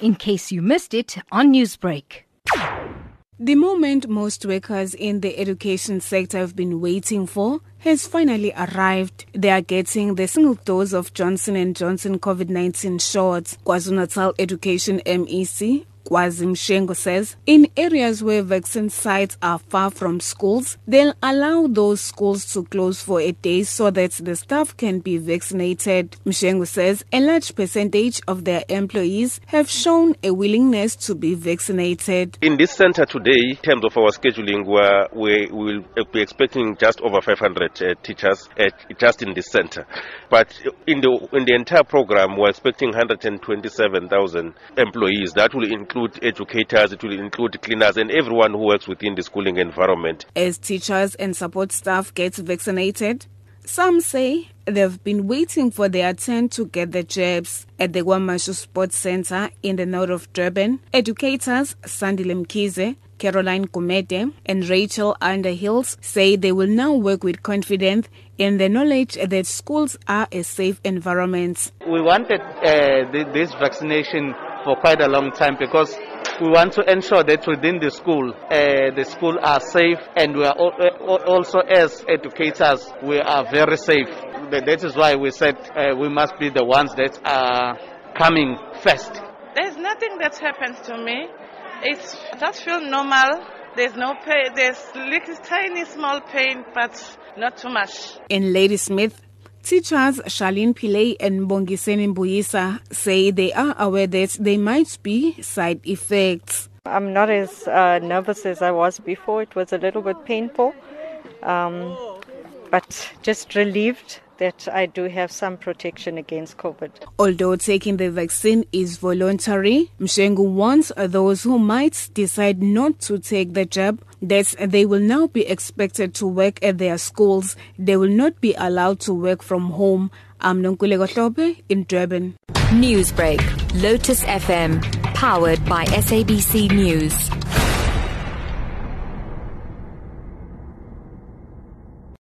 in case you missed it on Newsbreak. The moment most workers in the education sector have been waiting for has finally arrived. They are getting the single dose of Johnson & Johnson COVID-19 shots. KwaZulu-Natal Education MEC Kwazi Mshengu says in areas where vaccine sites are far from schools, they'll allow those schools to close for a day so that the staff can be vaccinated. Mshengu says a large percentage of their employees have shown a willingness to be vaccinated. In this center today, in terms of our scheduling, we will be expecting just over 500 uh, teachers uh, just in this center. But in the in the entire program, we're expecting 127,000 employees. That will include include educators, it will include cleaners, and everyone who works within the schooling environment. As teachers and support staff get vaccinated, some say they've been waiting for their turn to get the jabs. At the KwaMashu Sports Center in the north of Durban, educators Sandile Mkhize, Caroline Kumete, and Rachel Underhills say they will now work with confidence in the knowledge that schools are a safe environment. We wanted uh, this vaccination for quite a long time because we want to ensure that within the school, uh, the school are safe and we are uh, also as educators, we are very safe. That is why we said uh, we must be the ones that are coming first. There's nothing that happens to me. It's just feel normal. There's no pain. There's little tiny small pain, but not too much. In Ladysmith, Teachers Charlene Pillay and Bongiseni Mbuyisa say they are aware that there might be side effects. I'm not as uh, nervous as I was before. It was a little bit painful, um, but just relieved that I do have some protection against COVID. Although taking the vaccine is voluntary, Mshengu wants those who might decide not to take the jab that they will now be expected to work at their schools. They will not be allowed to work from home. I'm Nonkululeko Hlophe in Durban. Newsbreak, Lotus FM, powered by SABC News.